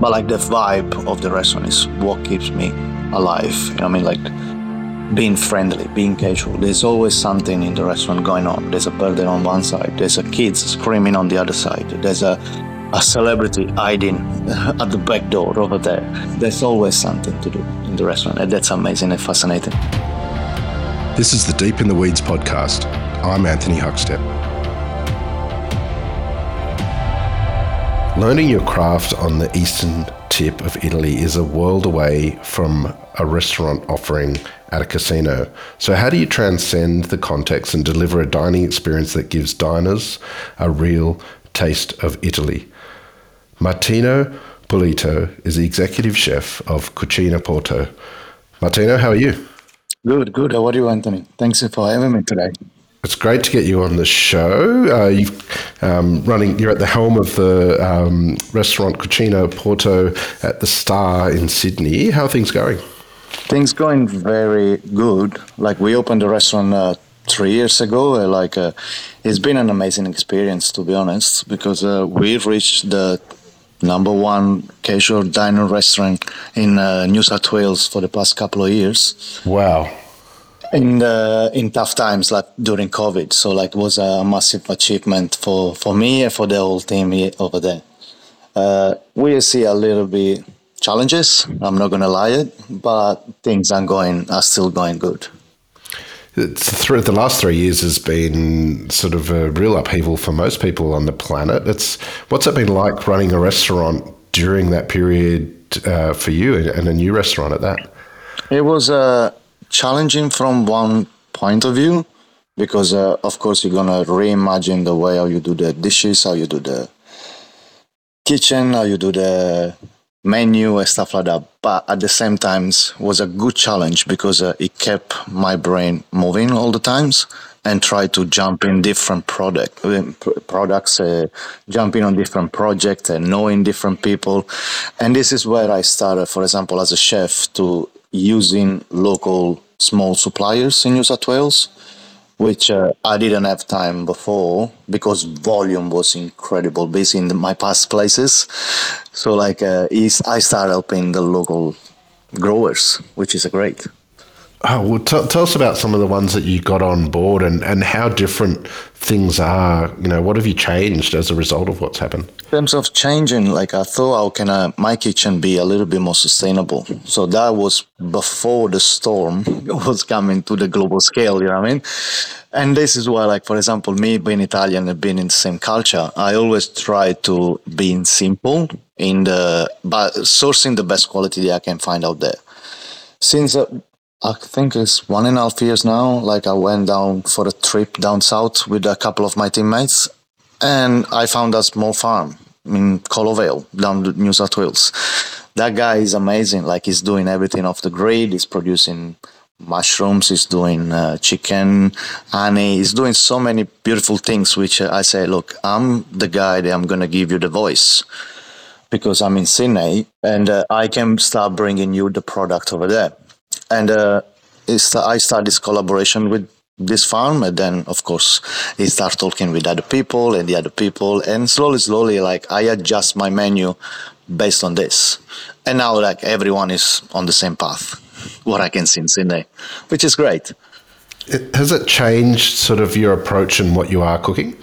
but like the vibe of the restaurant is what keeps me alive. You know I mean? Like being friendly, being casual. There's always something in the restaurant going on. There's a birthday on one side. There's a kid screaming on the other side. There's a a celebrity hiding at the back door over there. There's always something to do in the restaurant, and that's amazing and fascinating. This is the Deep in the Weeds podcast. I'm Anthony Huckstep. Learning your craft on the eastern tip of Italy is a world away from a restaurant offering at a casino. So, how do you transcend the context and deliver a dining experience that gives diners a real taste of Italy? Martino Pulito is the executive chef of Cucina Porto. Martino, how are you? Good, good. How are you, Anthony? Thanks for having me today. It's great to get you on the show. Uh, you um, running. You're at the helm of the um, restaurant Cucina Porto at the Star in Sydney. How are things going? Things going very good. Like we opened the restaurant uh, three years ago. Uh, like uh, it's been an amazing experience, to be honest, because uh, we've reached the number one casual diner restaurant in uh, New South Wales for the past couple of years. Wow in the in tough times like during COVID. So like it was a massive achievement for for me and for the whole team over there. Uh, we see a little bit challenges. I'm not gonna lie it, but things are going are still going good. It's through the last three years has been sort of a real upheaval for most people on the planet. It's what's it been like running a restaurant during that period uh, for you and a new restaurant at that? It was a uh, challenging from one point of view because uh, of course you're gonna reimagine the way how you do the dishes how you do the kitchen how you do the menu and stuff like that. But at the same times was a good challenge because uh, it kept my brain moving all the times and try to jump in different product products uh, jumping on different projects and knowing different people. And this is where i started for example as a chef to using local small suppliers in New South Wales, which uh, I didn't have time before because volume was incredible busy in the, my past places. So like uh, I start helping the local growers, which is great. Oh, well, t- tell us about some of the ones that you got on board and, and how different things are. You know, what have you changed as a result of what's happened? In terms of changing, like I thought, how can I, my kitchen be a little bit more sustainable? So that was before the storm was coming to the global scale, you know what I mean? And this is why, like, for example, me being Italian and being in the same culture, I always try to be simple in the, but sourcing the best quality that I can find out there since uh, I think it's one and a half years now. Like I went down for a trip down south with a couple of my teammates, and I found a small farm in Colo Vale down New South Wales. That guy is amazing. Like he's doing everything off the grid. He's producing mushrooms. He's doing uh, chicken, honey. He's doing so many beautiful things. Which uh, I say, look, I'm the guy that I'm gonna give you the voice because I'm in Sydney and uh, I can start bringing you the product over there and uh, I started this collaboration with this farm and then of course he start talking with other people and the other people and slowly slowly like i adjust my menu based on this. And now like everyone is on the same path what i can see in sydney which is great. It, has it changed sort of your approach and what you are cooking?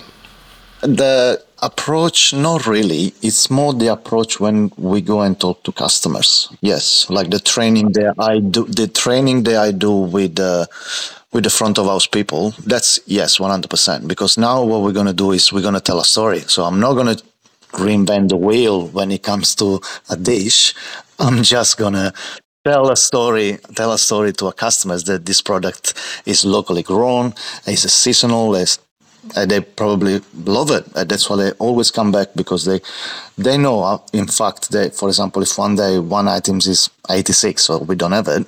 The approach not really. It's more the approach when we go and talk to customers. Yes like the training that i do the training that i do with the with the front of house people that's yes 100% because now what we're going to do is we're going to tell a story. So i'm not going to reinvent the wheel when it comes to a dish. I'm just going to tell a story tell a story to our customers that this product is locally grown is seasonal is and they probably love it. And that's why they always come back because they they know. Uh, in fact, they, for example, if one day one item is 86 or we don't have it,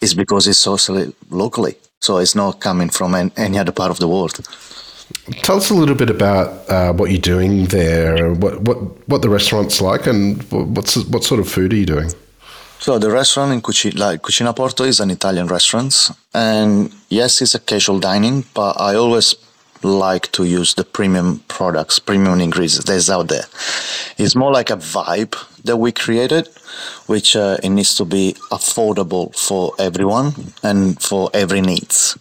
it's because it's sourced locally. So it's not coming from any other part of the world. Tell us a little bit about uh, what you're doing there, what what what the restaurant's like, and what's what sort of food are you doing? So the restaurant in Cucina, like Cucina Porto is an Italian restaurant, and yes, it's a casual dining, but I always like to use the premium products, premium ingredients that's out there. It's more like a vibe that we created, which uh, it needs to be affordable for everyone and for every needs.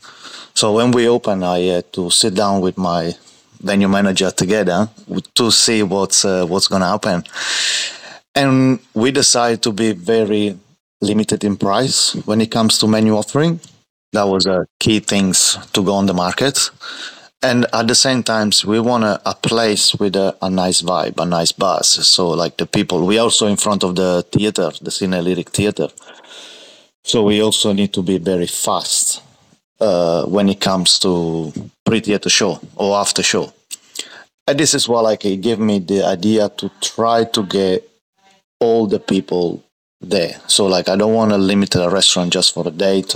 So when we open, I had to sit down with my venue manager together to see what's uh, what's gonna happen, and we decided to be very limited in price when it comes to menu offering. That was a key things to go on the market and at the same time we want a, a place with a, a, nice vibe a nice buzz. So like the people we also in front of the theater the Sydney Lyric theater. So we also need to be very fast uh, when it comes to pre-theater show or after show. And this is what like it gave me the idea to try to get all the people there. So like I don't want to limit a restaurant just for a date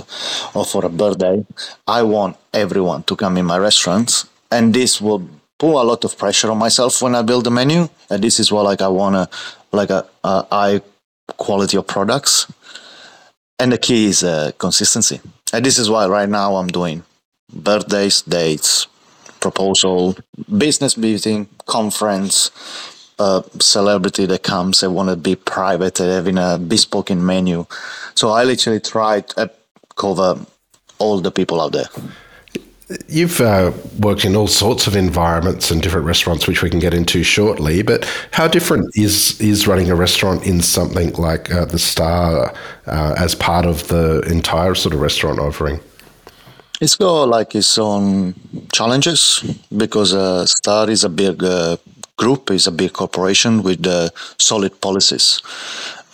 or for a birthday. I want everyone to come in my restaurants, and this will put a lot of pressure on myself when I build the menu. And this is what like I want to like a, a high quality of products. And the key is uh, consistency. And this is why right now I'm doing birthdays, dates, proposal, business meeting, conference, a celebrity that comes and want to be private and having a bespoke menu. So I literally try to cover all the people out there. You've uh, worked in all sorts of environments and different restaurants, which we can get into shortly. But how different is is running a restaurant in something like uh, the Star uh, as part of the entire sort of restaurant offering? It's got like its own challenges because uh, Star is a big uh, group is a big corporation with uh, solid policies.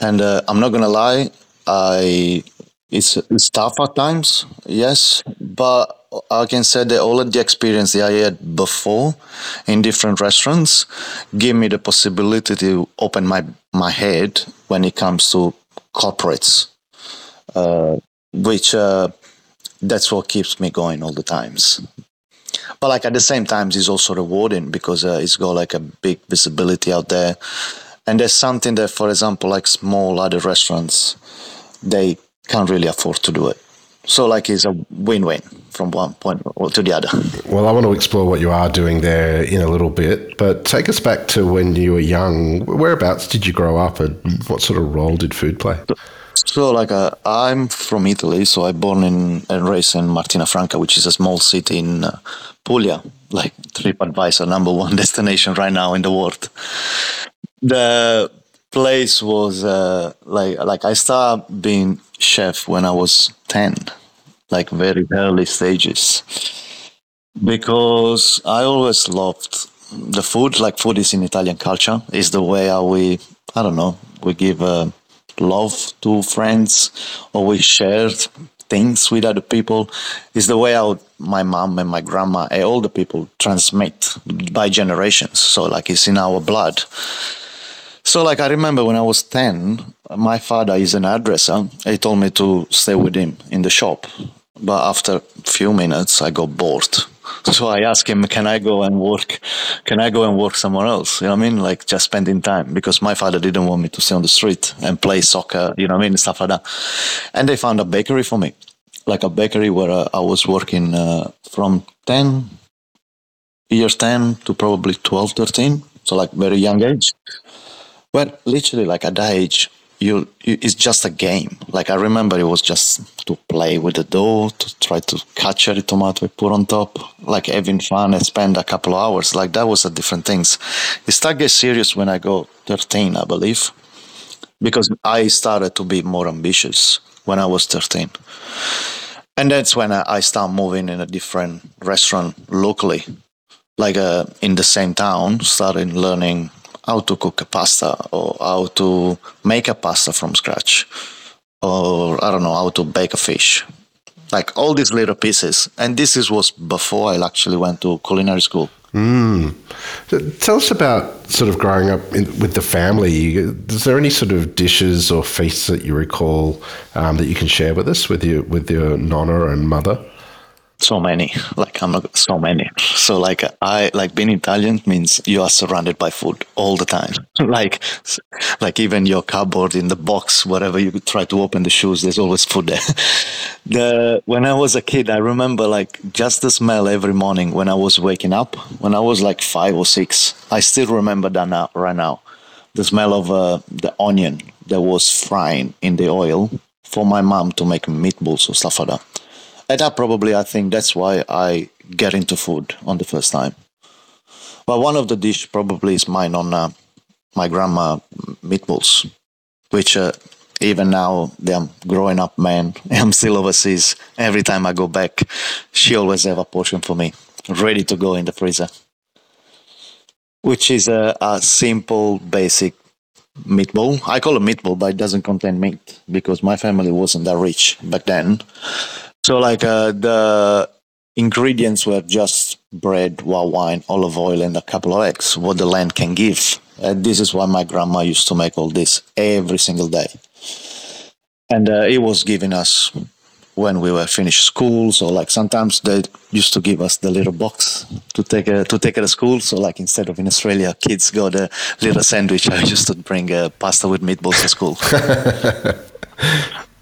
And uh, I'm not gonna lie, I it's, it's tough at times, yes, but I can say that all of the experience that I had before in different restaurants give me the possibility to open my my head when it comes to corporates, uh, which uh, that's what keeps me going all the times but like at the same time it's also rewarding because uh, it's got like a big visibility out there. And there's something that for example like small other restaurants they can't really afford to do it. So like it's a win-win from one point to the other. Well i want to explore what you are doing there in a little bit but take us back to when you were young. Whereabouts did you grow up and what sort of role did food play so, like, uh, I'm from Italy, so I born in and raised in Martina Franca, which is a small city in uh, Puglia, like TripAdvisor number one destination right now in the world. The place was uh, like like I started being chef when I was ten, like very early stages, because I always loved the food. Like food is in Italian culture, is the way how we I don't know we give. Uh, love to friends always shared things with other people. Is the way how my mom and my grandma and all the people transmit by generations. So like it's in our blood. So like i remember when i was 10 my father is an hairdresser. He told me to stay with him in the shop. But after a few minutes i got bored so I asked him, can I go and work? Can I go and work somewhere else? You know what I mean? Like just spending time because my father didn't want me to stay on the street and play soccer, you know what I mean? Stuff like that. And they found a bakery for me, like a bakery where uh, I was working uh, from 10, years 10 to probably 12, 13. So like very young age. But literally like at that age, you, you, it's just a game. Like I remember, it was just to play with the dough, to try to catch cherry tomato, I put on top, like having fun and spend a couple of hours. Like that was a different things. It started get serious when I go 13, I believe, because I started to be more ambitious when I was 13. And that's when I, I start moving in a different restaurant locally, like uh, in the same town, starting learning how to cook a pasta or how to make a pasta from scratch or I don't know how to bake a fish. Like all these little pieces. And this is was before I actually went to culinary school. Mm. Tell us about sort of growing up in, with the family. Is there any sort of dishes or feasts that you recall um, that you can share with us with your with your nonna and mother? So many. Like i'm so many. So like i like being italian means you are surrounded by food all the time. Like like even your cupboard in the box wherever you try to open the shoes there's always food there. The when i was a kid i remember like just the smell every morning when i was waking up. When i was like five or six i still remember that now right now. The smell of uh, the onion that was frying in the oil for my mom to make meatballs or stuff like that and that probably, I think that's why I get into food on the first time. But one of the dish probably is mine on uh, my grandma meatballs, which uh, even now I'm growing up man, I'm still overseas. Every time I go back, she always have a portion for me, ready to go in the freezer. Which is a, a simple, basic meatball. I call it meatball, but it doesn't contain meat because my family wasn't that rich back then. So like uh, the ingredients were just bread, white wine, olive oil, and a couple of eggs. What the land can give. Uh, this is why my grandma used to make all this every single day, and uh, it was giving us when we were finished school. So like sometimes they used to give us the little box to take a, to take it to school. So like instead of in Australia, kids got a little sandwich. I used to bring a pasta with meatballs to school.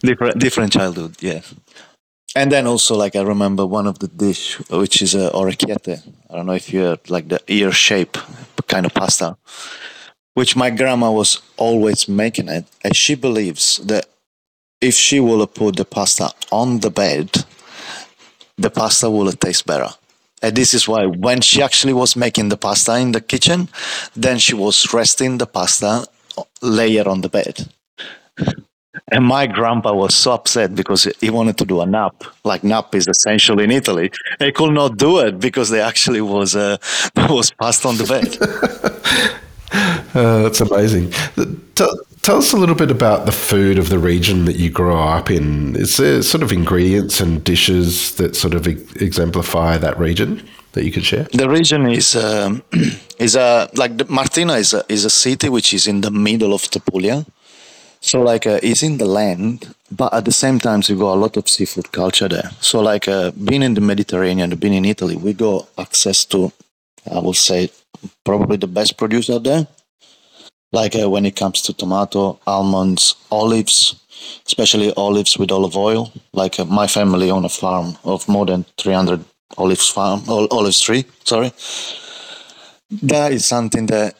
different different childhood, yeah and then also like I remember one of the dish which is a orecchiette. I don't know if you heard like the ear shape kind of pasta, which my grandma was always making it, and she believes that if she will put the pasta on the bed, the pasta will taste better. And this is why when she actually was making the pasta in the kitchen, then she was resting the pasta layer on the bed. And my grandpa was so upset because he wanted to do a nap. Like nap is essential in Italy. He could not do it because they actually was uh, was passed on the bed. uh, that's amazing. Tell, tell, us a little bit about the food of the region that you grow up in. Is there sort of ingredients and dishes that sort of exemplify that region? That you could share. The region is um, is a like Martina is a, is a city which is in the middle of the Puglia, so like uh, it's in the land, but at the same time we got a lot of seafood culture there. So like uh, being in the Mediterranean, being in Italy, we got access to, I would say, probably the best produce out there. Like uh, when it comes to tomato, almonds, olives, especially olives with olive oil. Like uh, my family own a farm of more than 300 olives farm, olives tree. Sorry, that is something that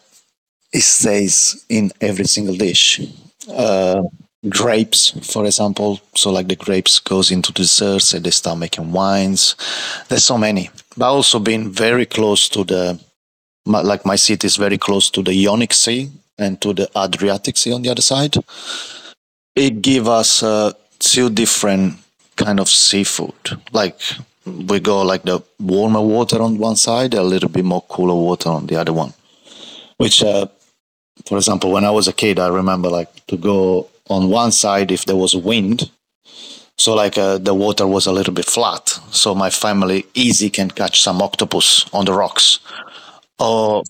it stays in every single dish uh, grapes, for example. So like the grapes goes into desserts and they start making wines. There's so many. But also being very close to the, my, like my city is very close to the Ionic Sea and to the Adriatic Sea on the other side. It give us uh, two different kind of seafood. Like we go like the warmer water on one side, a little bit more cooler water on the other one, which uh, for example, when I was a kid, I remember like to go on one side if there was wind. So like uh, the water was a little bit flat, so my family easy can catch some octopus on the rocks. Or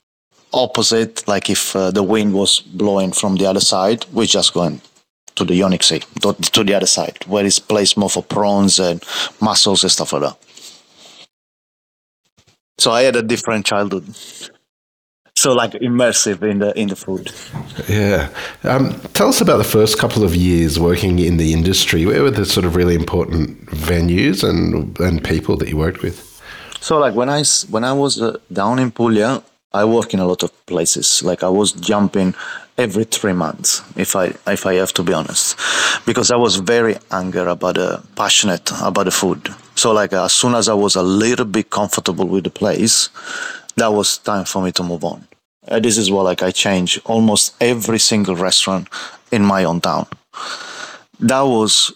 opposite, like if uh, the wind was blowing from the other side, we just going to the Ionic Sea, to, to the other side, where it's placed more for prawns and mussels and stuff like that. So I had a different childhood so like immersive in the in the food. Yeah, um, tell us about the first couple of years working in the industry. Where were the sort of really important venues and and people that you worked with? So like when I when I was uh, down in Puglia, I work in a lot of places. Like I was jumping every three months, if I if I have to be honest, because I was very angry about uh, passionate about the food. So like as soon as I was a little bit comfortable with the place, that was time for me to move on. Uh, this is what like I change almost every single restaurant in my own town. That was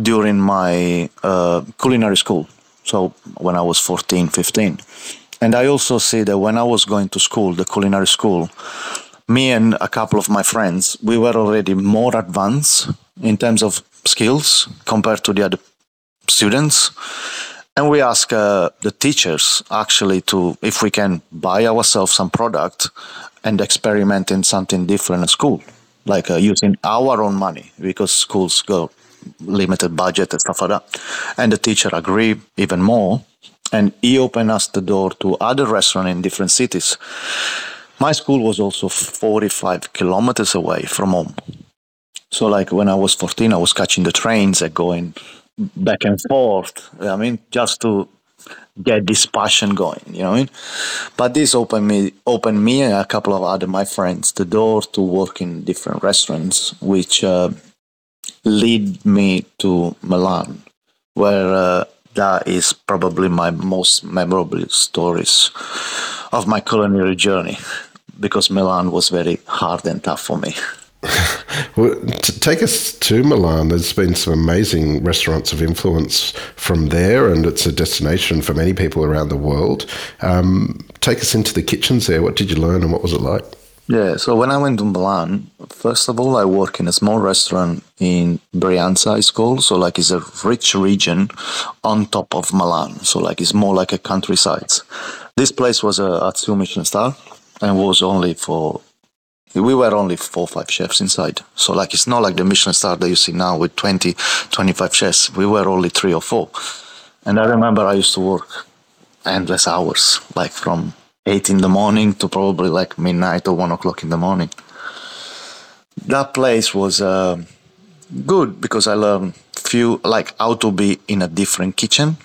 during my uh, culinary school. So when I was 14, 15. And I also see that when I was going to school, the culinary school, me and a couple of my friends, we were already more advanced in terms of skills compared to the other students and we ask uh, the teachers actually to if we can buy ourselves some product and experiment in something different at school like uh, using our own money because schools go limited budget and stuff like that. And the teacher agreed even more, and he opened us the door to other restaurants in different cities. My school was also 45 kilometers away from home. So, like when I was 14, I was catching the trains and going back and forth. I mean, just to get this passion going, you know. I mean? But this opened me, opened me and a couple of other my friends the door to work in different restaurants, which uh, lead me to Milan, where uh, that is probably my most memorable stories of my culinary journey, because Milan was very hard and tough for me. Well, take us to Milan, there's been some amazing restaurants of influence from there, and it's a destination for many people around the world. Um, take us into the kitchens there. What did you learn, and what was it like? Yeah, so when I went to Milan, first of all, I work in a small restaurant in Brianza, it's called. So, like, it's a rich region on top of Milan. So, like, it's more like a countryside. This place was a, a two Michelin star and was only for we were only four or five chefs inside. So like it's not like the Michelin star that you see now with 20, 25 chefs. We were only three or four. And I remember I used to work endless hours, like from eight in the morning to probably like midnight or one o'clock in the morning. That place was uh, good because I learned few like how to be in a different kitchen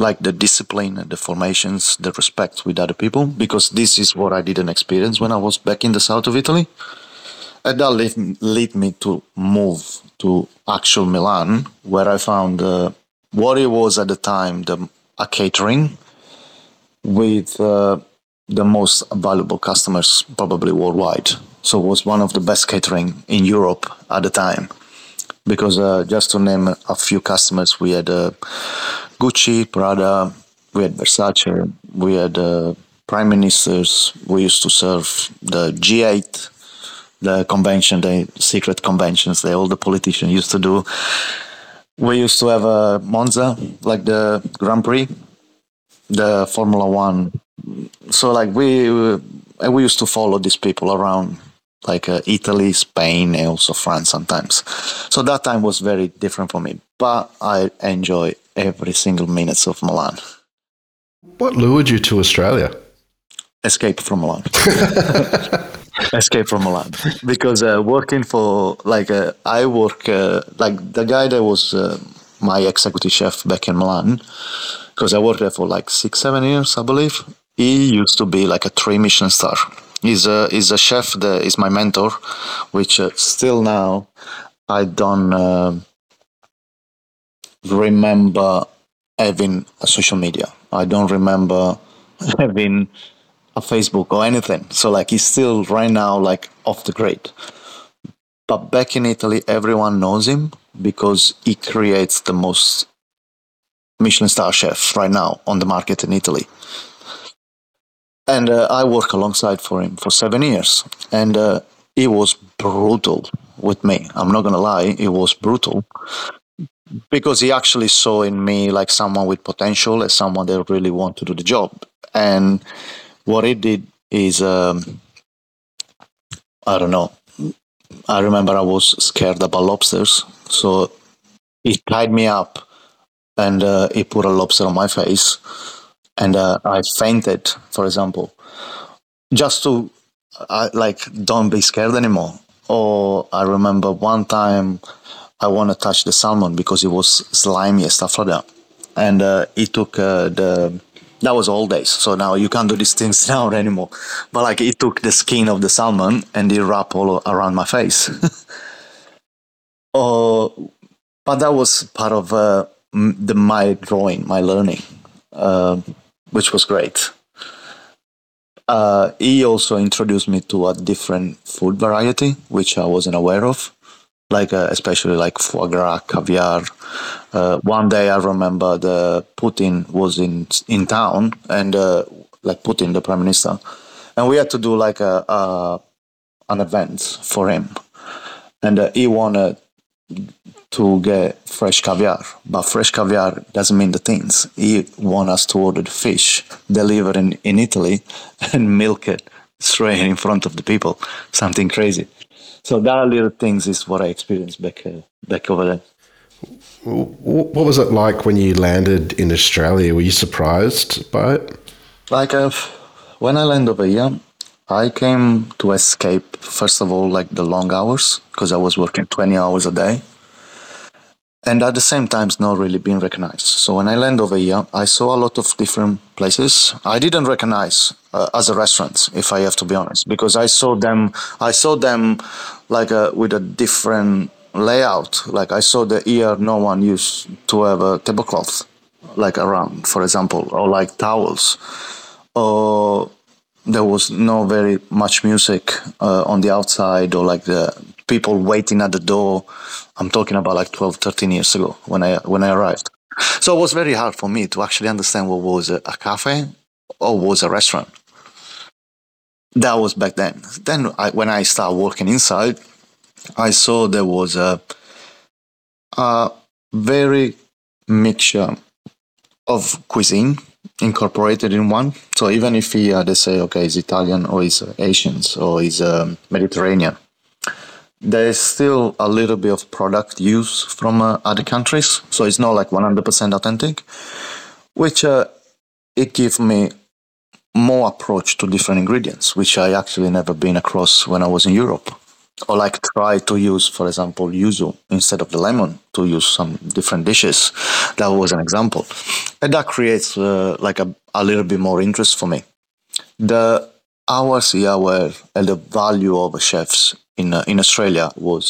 like the discipline the formations, the respect with other people, because this is what I didn't experience when I was back in the south of Italy. And that led, led me to move to actual Milan, where I found uh, what it was at the time the, a catering with uh, the most valuable customers probably worldwide. So it was one of the best catering in Europe at the time. Because uh, just to name a few customers, we had uh, Gucci, Prada, we had Versace, we had uh, prime ministers. We used to serve the G8, the convention, the secret conventions that all the politicians used to do. We used to have a Monza, like the Grand Prix, the Formula One. So like we we used to follow these people around like uh, Italy, Spain, and also France sometimes. So that time was very different for me, but I enjoy every single minute of Milan. What lured you to Australia? Escape from Milan. Escape from Milan because uh, working for like uh, I work uh, like the guy that was uh, my executive chef back in Milan because I worked there for like six seven years I believe. He used to be like a three Michelin star He's a he's a chef that is my mentor, which uh, still now I don't uh, remember having a social media. I don't remember having a Facebook or anything. So like he's still right now like off the grid. But back in Italy, everyone knows him because he creates the most Michelin star chef right now on the market in Italy and uh, I worked alongside for him for seven years, and uh, it was brutal with me. I'm not gonna lie, it was brutal because he actually saw in me like someone with potential, as someone that really want to do the job. And what he did is, um, I don't know. I remember I was scared about lobsters, so he tied me up and uh, he put a lobster on my face and uh, I fainted, for example, just to uh, like don't be scared anymore. Or I remember one time I want to touch the salmon because it was slimy and stuff like that, and uh, he took uh, the that was old days. So now you can't do these things now anymore. But like he took the skin of the salmon and he wrapped all around my face. oh, but that was part of uh, the my drawing, my learning. Uh, which was great. Uh, he also introduced me to a different food variety, which I wasn't aware of, like uh, especially like foie gras, caviar. Uh, one day I remember the Putin was in in town, and uh, like Putin, the prime minister, and we had to do like a, a an event for him, and uh, he wanted to get fresh caviar, but fresh caviar doesn't mean the things. He want us to order the fish delivered in, in Italy and milk it straight in front of the people. Something crazy. So that little things is what I experienced back uh, back over there. What was it like when you landed in Australia? Were you surprised by it? Like uh, when I landed over here, I came to escape, first of all, like the long hours, because I was working 20 hours a day. And at the same time, it's not really being recognized. So when I land over here, I saw a lot of different places. I didn't recognize uh, as a restaurant, if I have to be honest, because I saw them, I saw them like a, uh, with a different layout. Like I saw the here, no one used to have a tablecloth like around, for example, or like towels, or there was no very much music uh, on the outside or like the people waiting at the door. I'm talking about like 12 13 years ago when i when i arrived. So it was very hard for me to actually understand what was a, a cafe or was a restaurant. That was back then. Then I, when i started working inside i saw there was a, a very mixture of cuisine incorporated in one. So even if he, uh, they say, okay, he's Italian or uh, Asians or he's um, Mediterranean, there's still a little bit of product use from uh, other countries. So it's not like 100% authentic, which uh, it gives me more approach to different ingredients, which I actually never been across when I was in Europe or like try to use, for example, yuzu instead of the lemon to use some different dishes. That was an example, and that creates uh, like a, a little bit more interest for me. The hours here were and the value of chefs in uh, in Australia was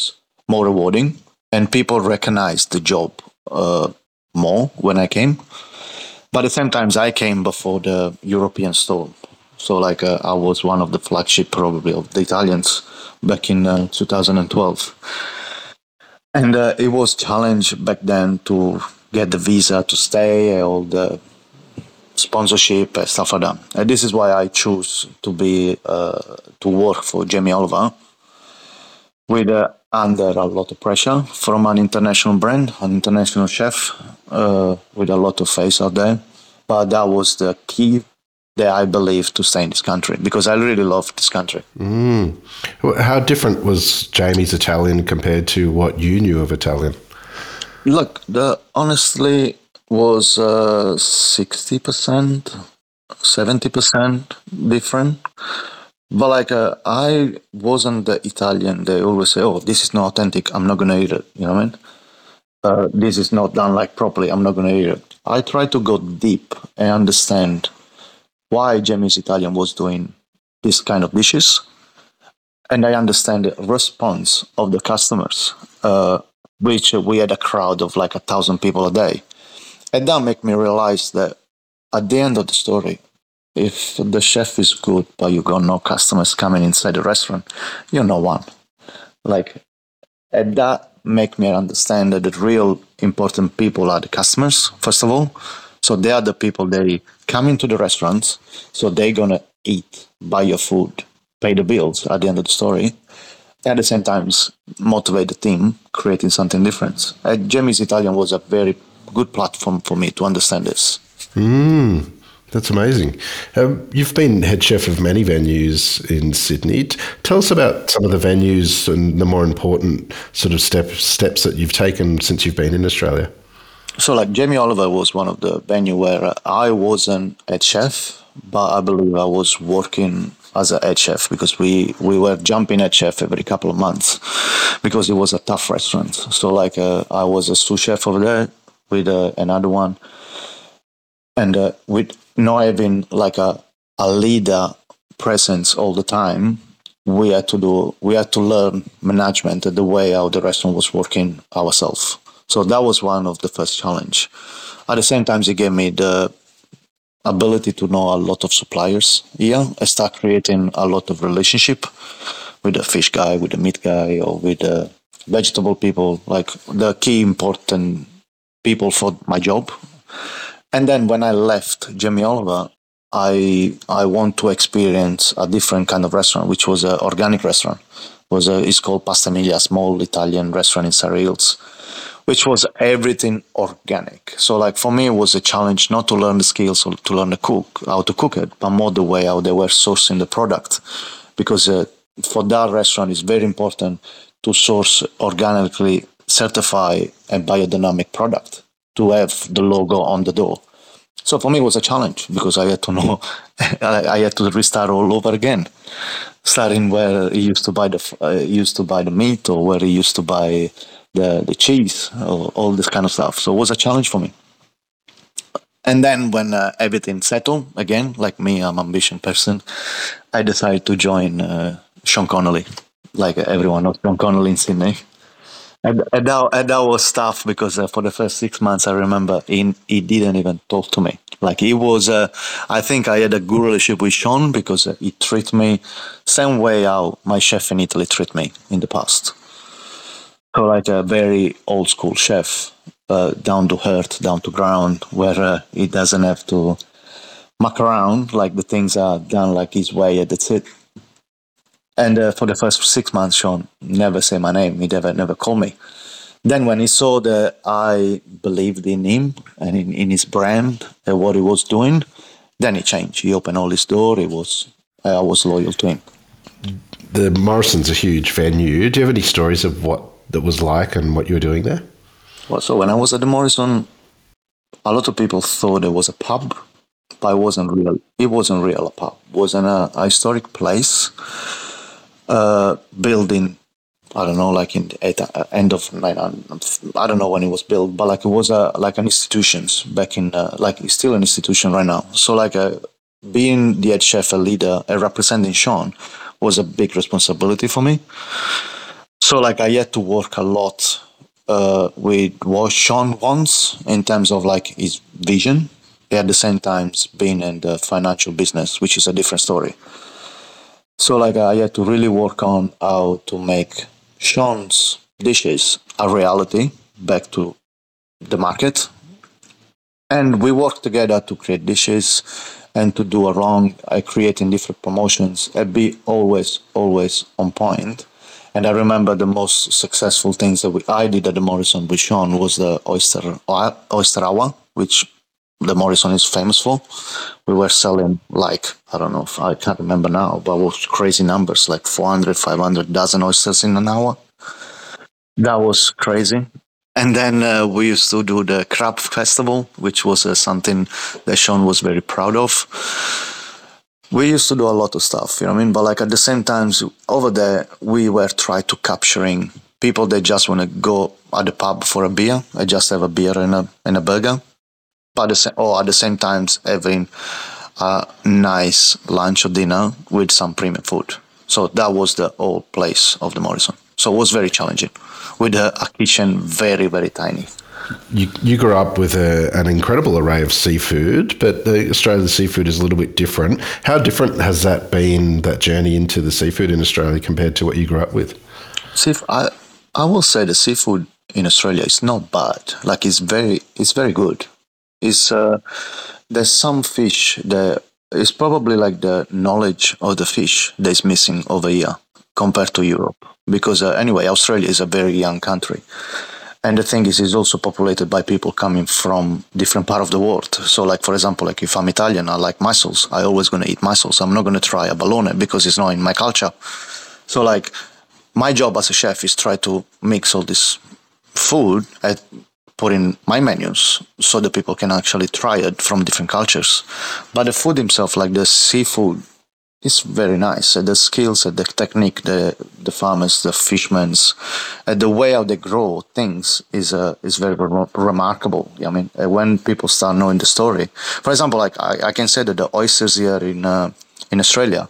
more rewarding, and people recognized the job uh, more when I came. But at the same time, I came before the European storm, so like uh, I was one of the flagship probably of the Italians back in uh, 2012. And uh, it was challenge back then to get the visa to stay, all the sponsorship stuff like that. And this is why I chose to be uh, to work for Jamie Oliver with uh, under a lot of pressure from an international brand, an international chef uh, with a lot of face out there. But that was the key that I believe to stay in this country because I really love this country. Mm. How different was Jamie's Italian compared to what you knew of Italian? Look, the honestly was uh, sixty percent, seventy percent different. But like uh, I wasn't the Italian. They always say, "Oh, this is not authentic. I'm not gonna eat it." You know what I mean? Uh, this is not done like properly. I'm not gonna eat it. I try to go deep and understand why Jamie's Italian was doing this kind of dishes. And I understand the response of the customers, uh, which we had a crowd of like a thousand people a day. And that made me realize that at the end of the story, if the chef is good, but you got no customers coming inside the restaurant, you're no one. Like, and that make me understand that the real important people are the customers, first of all, so they are the people they come into the restaurants, so they're gonna eat, buy your food, pay the bills at the end of the story. At the same time, motivate the team, creating something different. Uh, Jamie's Italian was a very good platform for me to understand this. Mm, that's amazing. Um, you've been head chef of many venues in Sydney. Tell us about some of the venues and the more important sort of step, steps that you've taken since you've been in Australia so like Jamie Oliver was one of the venue where I wasn't a chef, but I believe I was working as a head chef because we we were jumping head chef every couple of months because it was a tough restaurant. So like uh, I was a sous chef over there with uh, another one, and uh, with not having like a a leader presence all the time, we had to do we had to learn management the way how the restaurant was working ourselves. So that was one of the first challenge. At the same time, it gave me the ability to know a lot of suppliers here. I start creating a lot of relationship with the fish guy, with the meat guy, or with the vegetable people, like the key important people for my job. And then when I left Jamie Oliver, I I want to experience a different kind of restaurant, which was an organic restaurant. It was a, it's called Pasta Emilia, a small Italian restaurant in Surry which was everything organic. So like for me, it was a challenge not to learn the skills or to learn the cook, how to cook it, but more the way how they were sourcing the product. Because uh, for that restaurant, it's very important to source organically certified and biodynamic product to have the logo on the door. So for me, it was a challenge because I had to know, I had to restart all over again, starting where he used to buy the uh, used to buy the meat or where he used to buy the the cheese or all this kind of stuff. So it was a challenge for me. And then when uh, everything settled again, like me, I'm an ambition person, I decided to join uh, Sean Connolly, like everyone knows Sean Connolly in Sydney. And, and, that, and that was tough because uh, for the first six months, I remember he, he didn't even talk to me. Like he was, uh, I think I had a good relationship with Sean because uh, he treated me same way how my chef in Italy treated me in the past. So like a very old school chef, uh, down to earth, down to ground, where uh, he doesn't have to muck around. Like the things are done like his way, and that's it. And uh, for the first six months, Sean never say my name. He never never called me. Then when he saw that I believed in him and in, in his brand and what he was doing, then he changed. He opened all his door. He was I was loyal to him. The Morrison's a huge venue. Do you have any stories of what that was like and what you were doing there? Well, so when I was at the Morrison, a lot of people thought it was a pub, but it wasn't real. It wasn't real a pub. It wasn't a, a historic place, uh, building. I don't know, like in the eight, uh, end of nine. I don't know when it was built, but like it was a like an institutions back in uh, like it's still an institution right now. So like uh, being the head chef, a leader, and representing Sean was a big responsibility for me. So like I had to work a lot uh, with what Sean wants in terms of like his vision. At the same time, being in the financial business, which is a different story. So like I had to really work on how to make Sean's dishes a reality back to the market. And we worked together to create dishes and to do a along uh, creating different promotions and be always, always on point. and I remember the most successful things that we, I did at the Morrison with Sean was the oyster oyster hour, which the Morrison is famous for. We were selling like I don't know, I can't remember now, but was crazy numbers, like 400, 500 dozen oysters in an hour. That was crazy. And then uh, we used to do the crab festival, which was uh, something that Sean was very proud of we used to do a lot of stuff, you know what I mean? But like at the same time, over there, we were trying to capturing people that just want to go at the pub for a beer. I just have a beer and a and a burger, but the same, or at the same time having a nice lunch or dinner with some premium food. So that was the whole place of the Morrison. So it was very challenging, with a, a kitchen very very tiny you, you grew up with a, an incredible array of seafood, but the Australian seafood is a little bit different. How different has that been, that journey into the seafood in Australia compared to what you grew up with? See, I, I will say the seafood in Australia is not bad. Like it's very, it's very good. It's uh, there's some fish that is probably like the knowledge of the fish that is missing over here compared to Europe. Because uh, anyway, Australia is a very young country. And the thing is it's also populated by people coming from different part of the world. So like for example like if i'm italian i like mussels. I always to eat mussels. I'm not to try a bologna because it's not in my culture. So like my job as a chef is try to mix all this food and put in my menus so that people can actually try it from different cultures but the food himself like the seafood is very nice. Uh, the skills, uh, the technique, the the farmers, the fishermen, uh, the way how they grow things is uh, is very re- remarkable. I mean, uh, when people start knowing the story, for example, like I, I can say that the oysters here in uh, in Australia,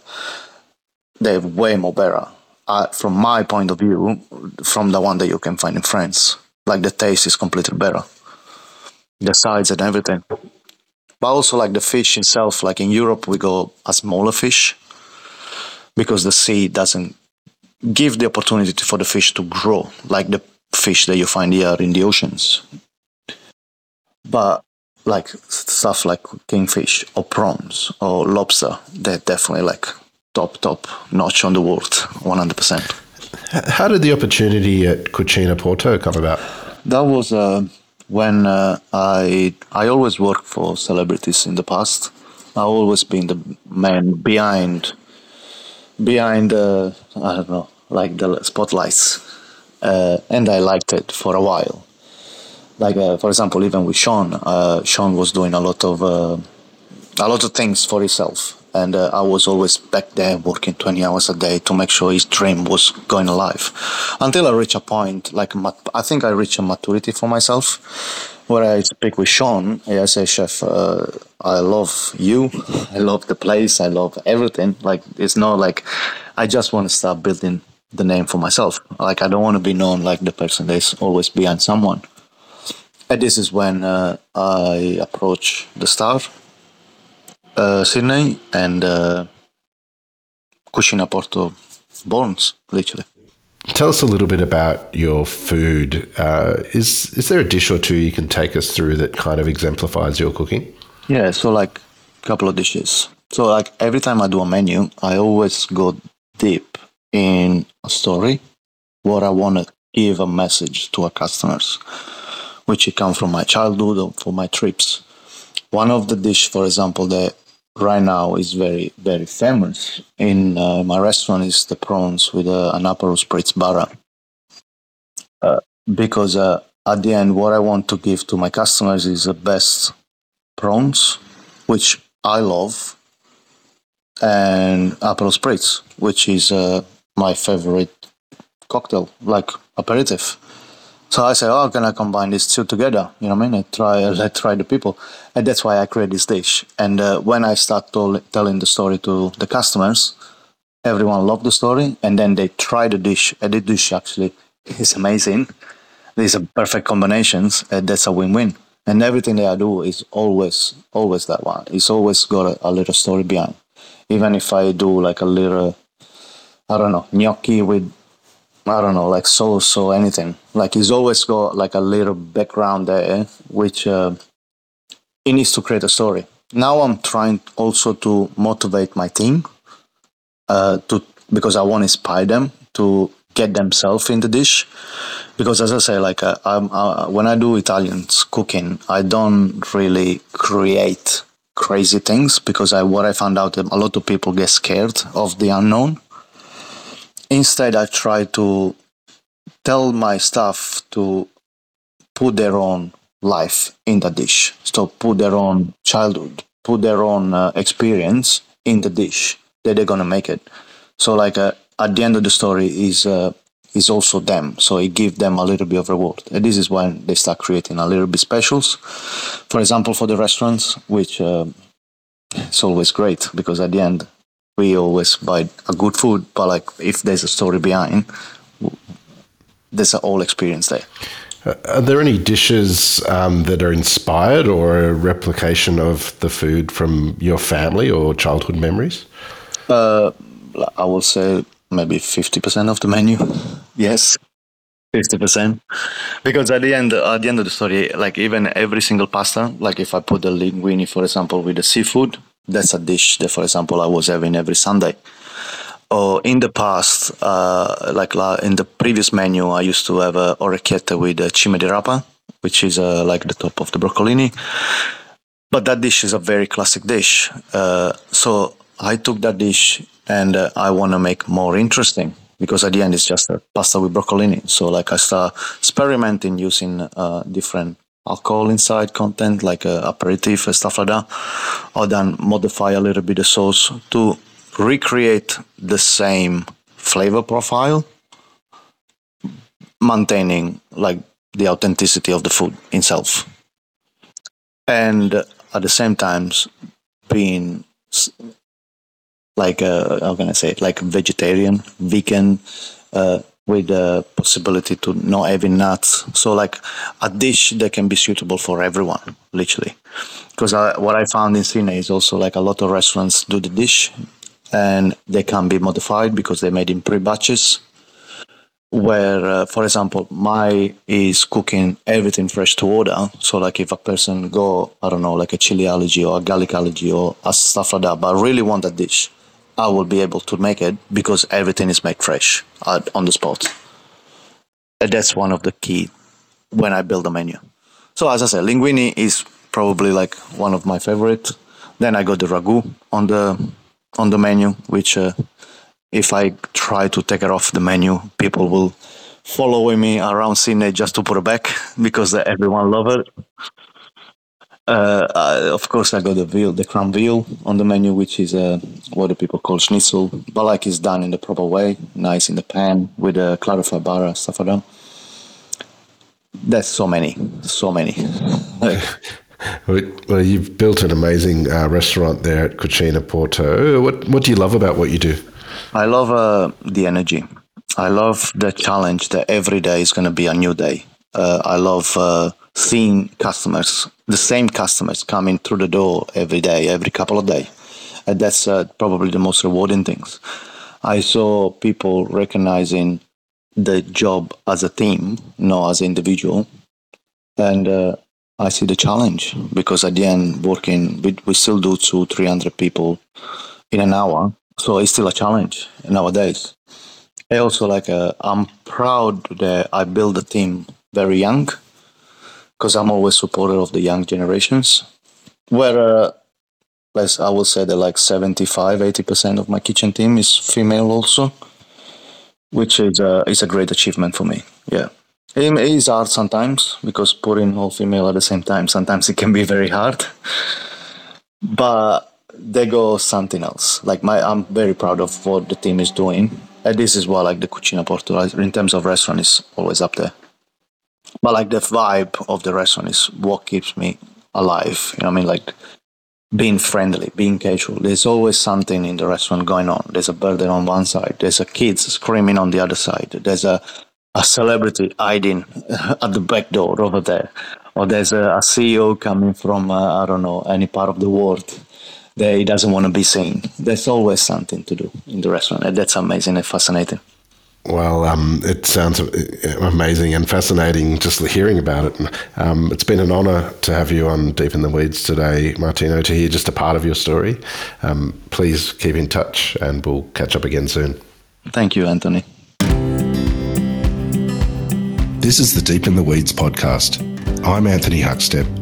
they're way more better. from my point of view, from the one that you can find in France, like the taste is completely better, the size and everything but also like the fish itself like in europe we go a smaller fish because the sea doesn't give the opportunity for the fish to grow like the fish that you find here in the oceans. But like stuff like kingfish or prawns or lobster, they're definitely like top, top notch on the world, 100%. How did the opportunity at Cucina Porto come about? That was uh, when uh, I I always worked for celebrities in the past. I always been the man behind behind the I don't know, like the spotlights. uh, and I liked it for a while. Like uh, for example, even with Sean, uh, Sean was doing a lot of a lot of things for himself, and uh, I was always back there working 20 hours a day to make sure his dream was going alive. Until I reach a point, like I think I reach a maturity for myself, where I speak with Sean. I say, Chef, uh, I love you, I love the place, I love everything. Like it's not like I just want to start building the name for myself. Like I don't want to be known like the person that's always behind someone. And this is when uh, I approach the star, uh, Sydney, and uh, Porto Borns, literally. Tell us a little bit about your food. Uh, is is there a dish or two you can take us through that kind of exemplifies your cooking? Yeah, so like a couple of dishes. So like every time I do a menu, I always go deep in a story, what I want to give a message to our customers, which it come from my childhood or from my trips. One of the dish, for example, that right now is very very famous in uh, my restaurant is the prawns with uh, an Aperol Spritz Barra. Uh, because uh, at the end, what I want to give to my customers is the best prawns, which I love, and Aperol Spritz, which is uh, my favorite cocktail, like aperitif. So I say, oh, can I combine these two together? You know what I mean? I try, I try the people, and that's why I create this dish. And uh, when I start tol- telling the story to the customers, everyone loved the story, and then they try the dish, and the dish actually is amazing. These are perfect combinations, and that's a win-win. And everything that I do is always, always that one. It's always got a, a little story behind. Even if I do like a little, I don't know, gnocchi with I don't know, like so so anything. Like he's always got like a little background there, which uh, he needs to create a story. Now I'm trying also to motivate my team, uh, to because I want to inspire them to get themselves in the dish. Because as I say, like uh, uh, when I do Italian cooking, I don't really create crazy things because I what I found out a lot of people get scared of the unknown instead i try to tell my staff to put their own life in the dish. So put their own childhood put their own uh, experience in the dish that they're gonna make it. So like uh, at the end of the story is uh, is also them. So it gives them a little bit of reward. And this is when they start creating a little bit specials. For example for the restaurants which uh, it's always great because at the end we always buy a good food, but like if there's a story behind, there's a whole experience there. Uh, are there any dishes um, that are inspired or a replication of the food from your family or childhood memories? Uh, I will say maybe 50% of the menu. yes. 50% because at the end at the end of the story like even every single pasta like if i put the linguine for example with the seafood that's a dish that, for example, I was having every Sunday. Or in the past, uh, like in the previous menu, I used to have a orecchiette with a cime di rapa, which is uh, like the top of the broccolini. But that dish is a very classic dish. Uh, so I took that dish and uh, I want to make more interesting because at the end it's just a pasta with broccolini. So like I start experimenting using uh, different alcohol inside content like uh, aperitif and stuff like that or then modify a little bit the sauce to recreate the same flavor profile maintaining like the authenticity of the food itself. And at the same times being like uh, how can i say it? Like vegetarian vegan uh, with the possibility to not having nuts. So like a dish that can be suitable for everyone, literally. Because what I found in Sydney is also like a lot of restaurants do the dish and they can be modified because they're made in pre-batches. Where, uh, for example, my is cooking everything fresh to order. So, like, if a person go, I don't know, like a chili allergy or a garlic allergy or stuff like that, but I really want that dish, I will be able to make it because everything is made fresh on the spot. And that's one of the key when I build a menu. So as I said, linguine is probably like one of my favorite. Then I got the ragu on the on the menu, which uh, if I try to take it off the menu, people will following me around Sydney just to put it back because everyone love it. Uh, I, of course, I got the veal, the crown veal on the menu, which is uh, what the people call schnitzel, but like it's done in the proper way, nice in the pan with a clarified butter, stuff like that. There's so many, so many. well, you've built an amazing uh, restaurant there at Cucina Porto. What What do you love about what you do? I love uh, the energy. I love the challenge that every day is going to be a new day. Uh, I love uh, seeing customers, the same customers coming through the door every day, every couple of days. And that's uh, probably the most rewarding things. I saw people recognizing the job as a team, not as an individual. And uh, I see the challenge because at the end, working, we, we still do two, 300 people in an hour. So it's still a challenge nowadays. I also like, uh, I'm proud that I built a team very young because I'm always supporter of the young generations. Where, uh, I will say that like 75, 80% of my kitchen team is female also, which is, uh, is a great achievement for me. Yeah. It is hard sometimes because putting all female at the same time, sometimes it can be very hard. But they go something else. Like my, I'm very proud of what the team is doing. And this is why like the Cucina Porto in terms of restaurant is always up there but like the vibe of the restaurant is what keeps me alive. You know what I mean? Like being friendly, being casual. There's always something in the restaurant going on. There's a birthday on one side. There's a kid screaming on the other side. There's a, a celebrity hiding at the back door over there. Or there's a, a CEO coming from, uh, I don't know, any part of the world that he doesn't want to be seen. There's always something to do in the restaurant. And that's amazing and fascinating. Well, um, it sounds amazing and fascinating just hearing about it. Um, it's been an honour to have you on Deep in the Weeds today, Martino, to hear just a part of your story. Um, please keep in touch and we'll catch up again soon. Thank you, Anthony. This is the Deep in the Weeds podcast. I'm Anthony Huckstep